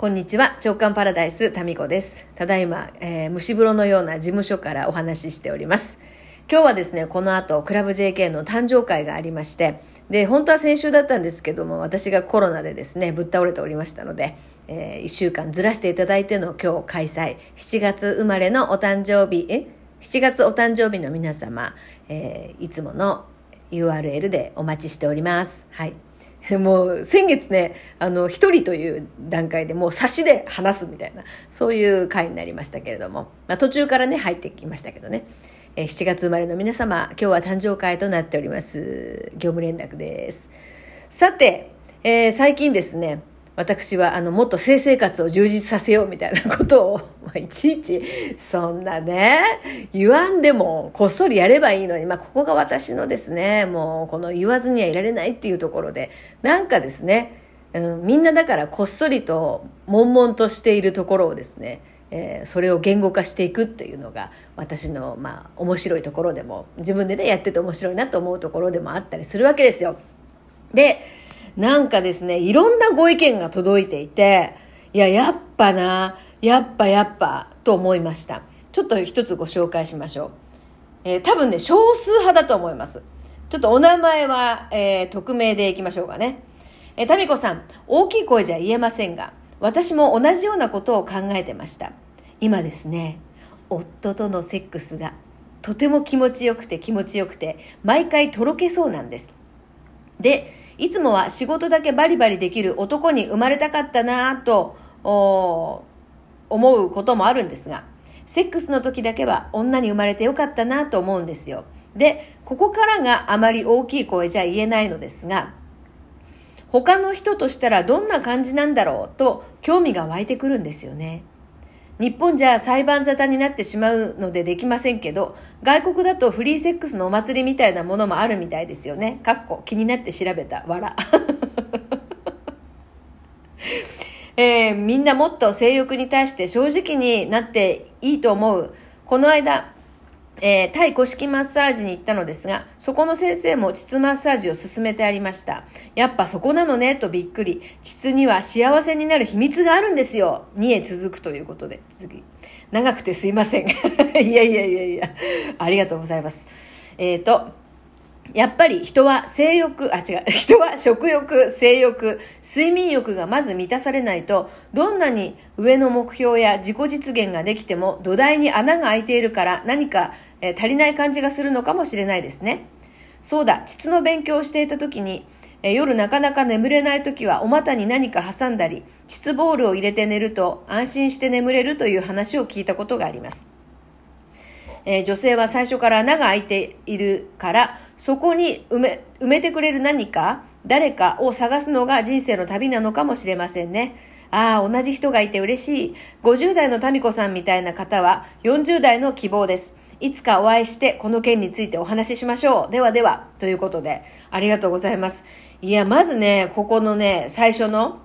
こんにちは、長官パラダイス、タミコです。ただいま、えー、蒸し風呂のような事務所からお話ししております。今日はですね、この後、クラブ JK の誕生会がありまして、で、本当は先週だったんですけども、私がコロナでですね、ぶっ倒れておりましたので、えー、1週間ずらしていただいての今日開催、7月生まれのお誕生日、え ?7 月お誕生日の皆様、えー、いつもの URL でお待ちしております。はい。もう先月ね、あの、一人という段階でもう差しで話すみたいな、そういう回になりましたけれども、まあ途中からね、入ってきましたけどね。え、7月生まれの皆様、今日は誕生会となっております。業務連絡です。さて、えー、最近ですね、私はあのもっと性生活を充実させようみたいなことを、まあ、いちいちそんなね言わんでもこっそりやればいいのに、まあ、ここが私のですねもうこの言わずにはいられないっていうところでなんかですね、うん、みんなだからこっそりと悶々としているところをですねえー、それを言語化していくっていうのが私のまあ面白いところでも自分でねやってて面白いなと思うところでもあったりするわけですよ。でなんかですね、いろんなご意見が届いていて、いや、やっぱな、やっぱやっぱ、と思いました。ちょっと一つご紹介しましょう。えー、多分ね、少数派だと思います。ちょっとお名前は、えー、匿名でいきましょうかね。えー、タミコさん、大きい声じゃ言えませんが、私も同じようなことを考えてました。今ですね、夫とのセックスがとても気持ちよくて気持ちよくて、毎回とろけそうなんです。で、いつもは仕事だけバリバリできる男に生まれたかったなぁと思うこともあるんですが、セックスの時だけは女に生まれてよかったなと思うんですよ。で、ここからがあまり大きい声じゃ言えないのですが、他の人としたらどんな感じなんだろうと興味が湧いてくるんですよね。日本じゃ裁判沙汰になってしまうのでできませんけど、外国だとフリーセックスのお祭りみたいなものもあるみたいですよね。かっこ気になって調べた。わら。えー、みんなもっと性欲に対して正直になっていいと思う。この間、えー、タイ古式マッサージに行ったのですが、そこの先生も膣マッサージを勧めてありました。やっぱそこなのね、とびっくり。膣には幸せになる秘密があるんですよ。2へ続くということで、次。長くてすいません。いやいやいやいや、ありがとうございます。えっ、ー、と、やっぱり人は性欲、あ、違う、人は食欲、性欲、睡眠欲がまず満たされないと、どんなに上の目標や自己実現ができても土台に穴が開いているから何か、え、足りない感じがするのかもしれないですね。そうだ、膣の勉強をしていた時に、え、夜なかなか眠れない時はお股に何か挟んだり、膣ボールを入れて寝ると安心して眠れるという話を聞いたことがあります。えー、女性は最初から穴が開いているから、そこに埋め、埋めてくれる何か、誰かを探すのが人生の旅なのかもしれませんね。ああ、同じ人がいて嬉しい。50代の民子さんみたいな方は40代の希望です。いつかお会いしてこの件についてお話ししましょう。ではでは、ということで、ありがとうございます。いや、まずね、ここのね、最初の、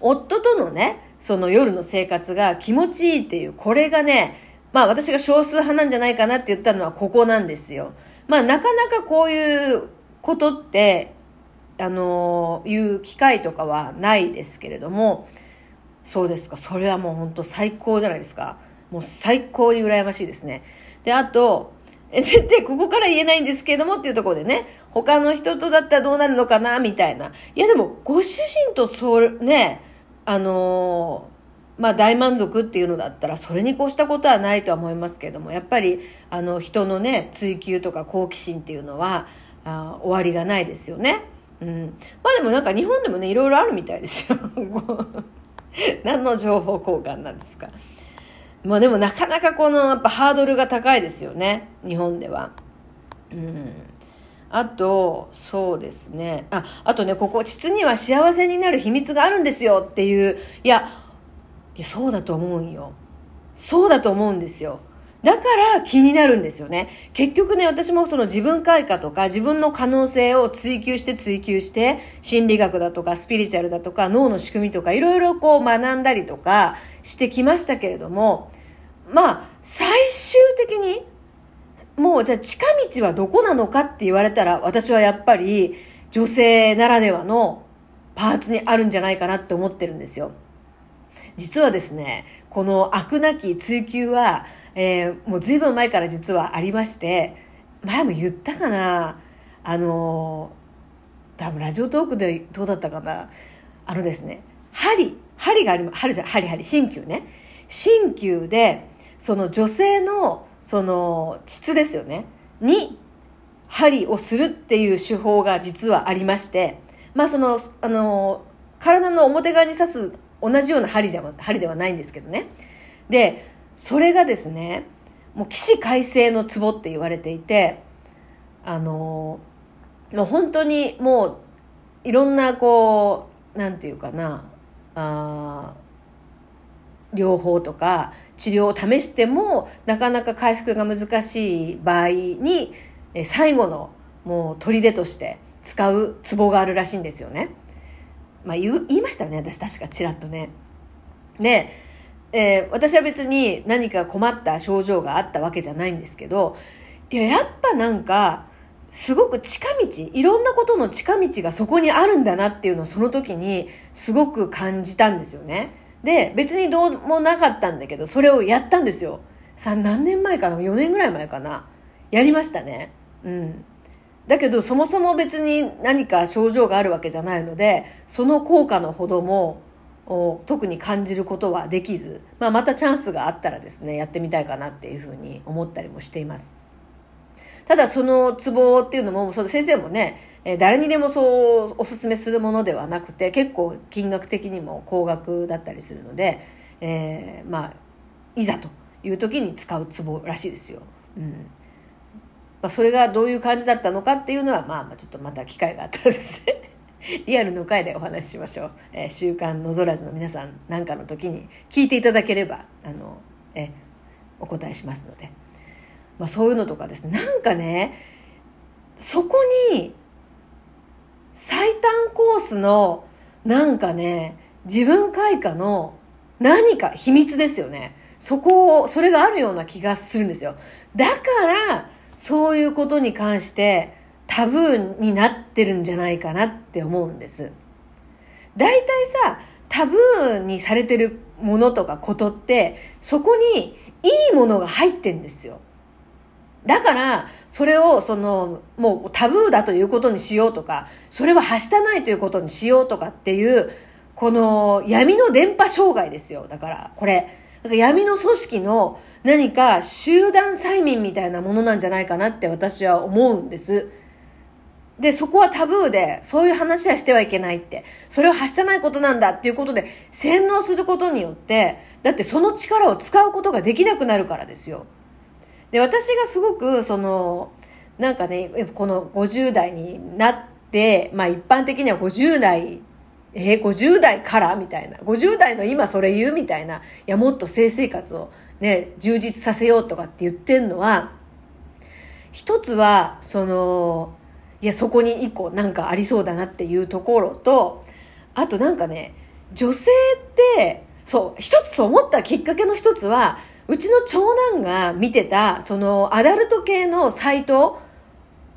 夫とのね、その夜の生活が気持ちいいっていう、これがね、まあ私が少数派なんじゃないかなって言ったのはここなんですよ。まあなかなかこういうことって、あのー、いう機会とかはないですけれども、そうですか。それはもう本当最高じゃないですか。もう最高に羨ましいですね。で、あと、え、絶対ここから言えないんですけれどもっていうところでね、他の人とだったらどうなるのかな、みたいな。いやでも、ご主人とそう、ね、あのまあ大満足っていうのだったらそれに越したことはないとは思いますけれどもやっぱりあの人のね追求とか好奇心っていうのはあ終わりがないですよね。うん、まあでもなんか日本でもねいろいろあるみたいですよ。何の情報交換なんですか。まあでもなかなかこのやっぱハードルが高いですよね日本では。うんあと、そうですね。あ、あとね、ここ、膣には幸せになる秘密があるんですよっていう、いや、いや、そうだと思うんよ。そうだと思うんですよ。だから気になるんですよね。結局ね、私もその自分開花とか自分の可能性を追求して追求して、心理学だとかスピリチュアルだとか脳の仕組みとかいろいろこう学んだりとかしてきましたけれども、まあ、最終的に、もうじゃあ近道はどこなのかって言われたら私はやっぱり女性ならではのパーツにあるんじゃないかなって思ってるんですよ。実はですね、この悪なき追求は、えー、もう随分前から実はありまして、前も言ったかなあの、多分ラジオトークでどうだったかなあのですね、針、針があります、針じゃ、針針、鍼灸ね。鍼灸で、その女性の、その、膣ですよね。に、針をするっていう手法が実はありまして、まあその、あの、体の表側に刺す同じような針じゃ、針ではないんですけどね。で、それがですね、もう起死回生のツボって言われていて、あの、もう本当にもう、いろんなこう、なんていうかな、あ療法とか治療を試してもなかなか回復が難しい場合に最後のもう砦として使うツボがあるらしいんですよね。まあ言いましたね私確かちらっとね。で、えー、私は別に何か困った症状があったわけじゃないんですけどいややっぱなんかすごく近道いろんなことの近道がそこにあるんだなっていうのをその時にすごく感じたんですよね。で、別にどうもなかったんだけど、それをやったんですよ。さあ、何年前かな ?4 年ぐらい前かな？やりましたね。うん。だけど、そもそも別に何か症状があるわけじゃないので、その効果のほども、特に感じることはできず、まあ、またチャンスがあったらですね、やってみたいかなっていうふうに思ったりもしています。ただそのツボっていうのも、その先生もね、誰にでもそうおすすめするものではなくて、結構金額的にも高額だったりするので、えー、まあ、いざという時に使うツボらしいですよ。うん。まあ、それがどういう感じだったのかっていうのは、まあ、まあちょっとまた機会があったらですね リアルの回でお話ししましょう。えー、週刊のぞらずの皆さんなんかの時に聞いていただければ、あの、えー、お答えしますので。まあ、そういうのとかですねなんかねそこに最短コースのなんかね自分開花の何か秘密ですよねそこをそれがあるような気がするんですよだからそういうことに関してタブーになってるんじゃないかなって思うんです大体さタブーにされてるものとかことってそこにいいものが入ってんですよだから、それを、その、もうタブーだということにしようとか、それははしたないということにしようとかっていう、この闇の電波障害ですよ。だから、これ。なんか闇の組織の何か集団催眠みたいなものなんじゃないかなって私は思うんです。で、そこはタブーで、そういう話はしてはいけないって、それをはしたないことなんだっていうことで、洗脳することによって、だってその力を使うことができなくなるからですよ。で、私がすごく、その、なんかね、この50代になって、まあ一般的には50代、えー、50代からみたいな。50代の今それ言うみたいな。いや、もっと性生活をね、充実させようとかって言ってんのは、一つは、その、いや、そこに一個なんかありそうだなっていうところと、あとなんかね、女性って、そう、一つ思ったきっかけの一つは、うちの長男が見てた、その、アダルト系のサイト、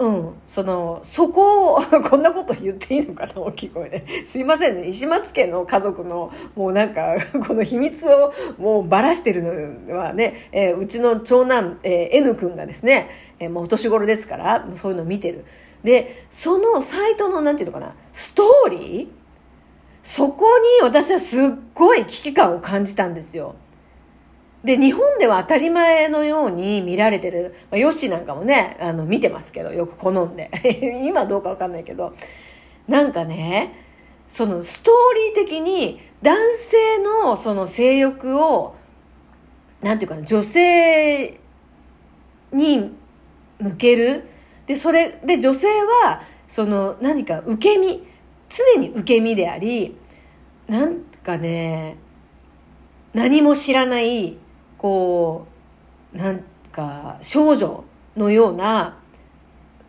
うん、その、そこを、こんなこと言っていいのかな、大きい声で。すいませんね、石松家の家族の、もうなんか、この秘密をもうばらしてるのはね、えー、うちの長男、えー、N 君がですね、えー、もうお年頃ですから、もうそういうの見てる。で、そのサイトの、なんていうのかな、ストーリー？そこに私はすっごい危機感を感じたんですよ。で、日本では当たり前のように見られてる、まあ、ヨッシーなんかもね、あの、見てますけど、よく好んで。今どうかわかんないけど、なんかね、そのストーリー的に男性のその性欲を、なんていうかな、女性に向ける。で、それで女性は、その何か受け身、常に受け身であり、なんかね、何も知らないこうなんか少女のような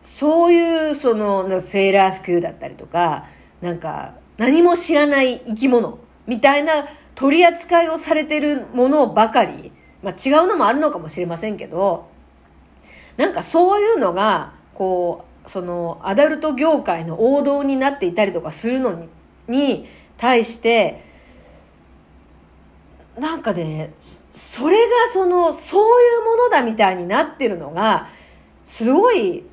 そういうそのセーラー服だったりとかなんか何も知らない生き物みたいな取り扱いをされてるものばかり、まあ、違うのもあるのかもしれませんけどなんかそういうのがこうそのアダルト業界の王道になっていたりとかするのにに対してなんかね、それがその、そういうものだみたいになってるのが、すごい、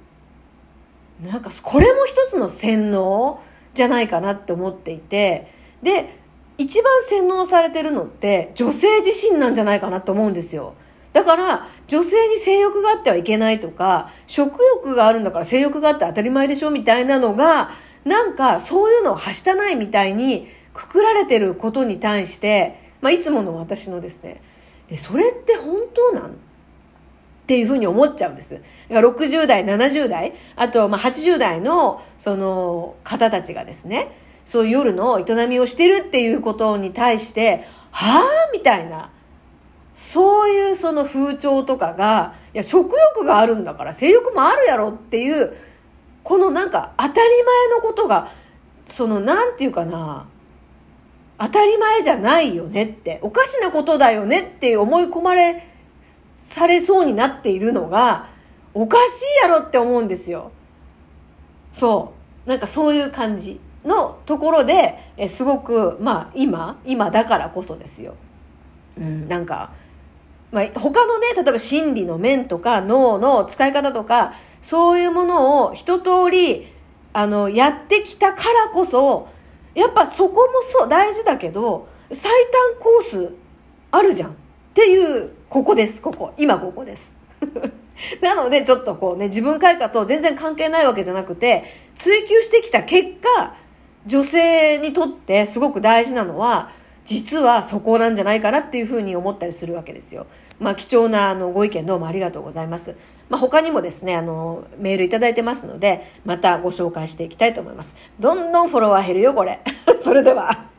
なんかこれも一つの洗脳じゃないかなって思っていて、で、一番洗脳されてるのって女性自身なんじゃないかなと思うんですよ。だから、女性に性欲があってはいけないとか、食欲があるんだから性欲があって当たり前でしょみたいなのが、なんかそういうのをはしたないみたいにくくられてることに対して、まあ、いつもの私のですね、え、それって本当なん？っていうふうに思っちゃうんです。60代、70代、あとまあ80代のその方たちがですね、そういう夜の営みをしてるっていうことに対して、はぁみたいな。そういうその風潮とかが、いや、食欲があるんだから性欲もあるやろっていう、このなんか当たり前のことが、そのなんていうかな、当たり前じゃないよねって、おかしなことだよねって思い込まれ、されそうになっているのが、おかしいやろって思うんですよ。そう。なんかそういう感じ。のところで、えすごく、まあ今、今だからこそですよ。うん、なんか、まあ、他のね、例えば心理の面とか脳の使い方とか、そういうものを一通り、あの、やってきたからこそ、やっぱそこもそう、大事だけど、最短コースあるじゃんっていう、ここです、ここ。今ここです。なので、ちょっとこうね、自分開花と全然関係ないわけじゃなくて、追求してきた結果、女性にとってすごく大事なのは、実はそこなんじゃないかなっていうふうに思ったりするわけですよ。まあ、貴重なあのご意見どうもありがとうございます。まあ、他にもですね、あの、メールいただいてますので、またご紹介していきたいと思います。どんどんフォロワー減るよ、これ。それでは。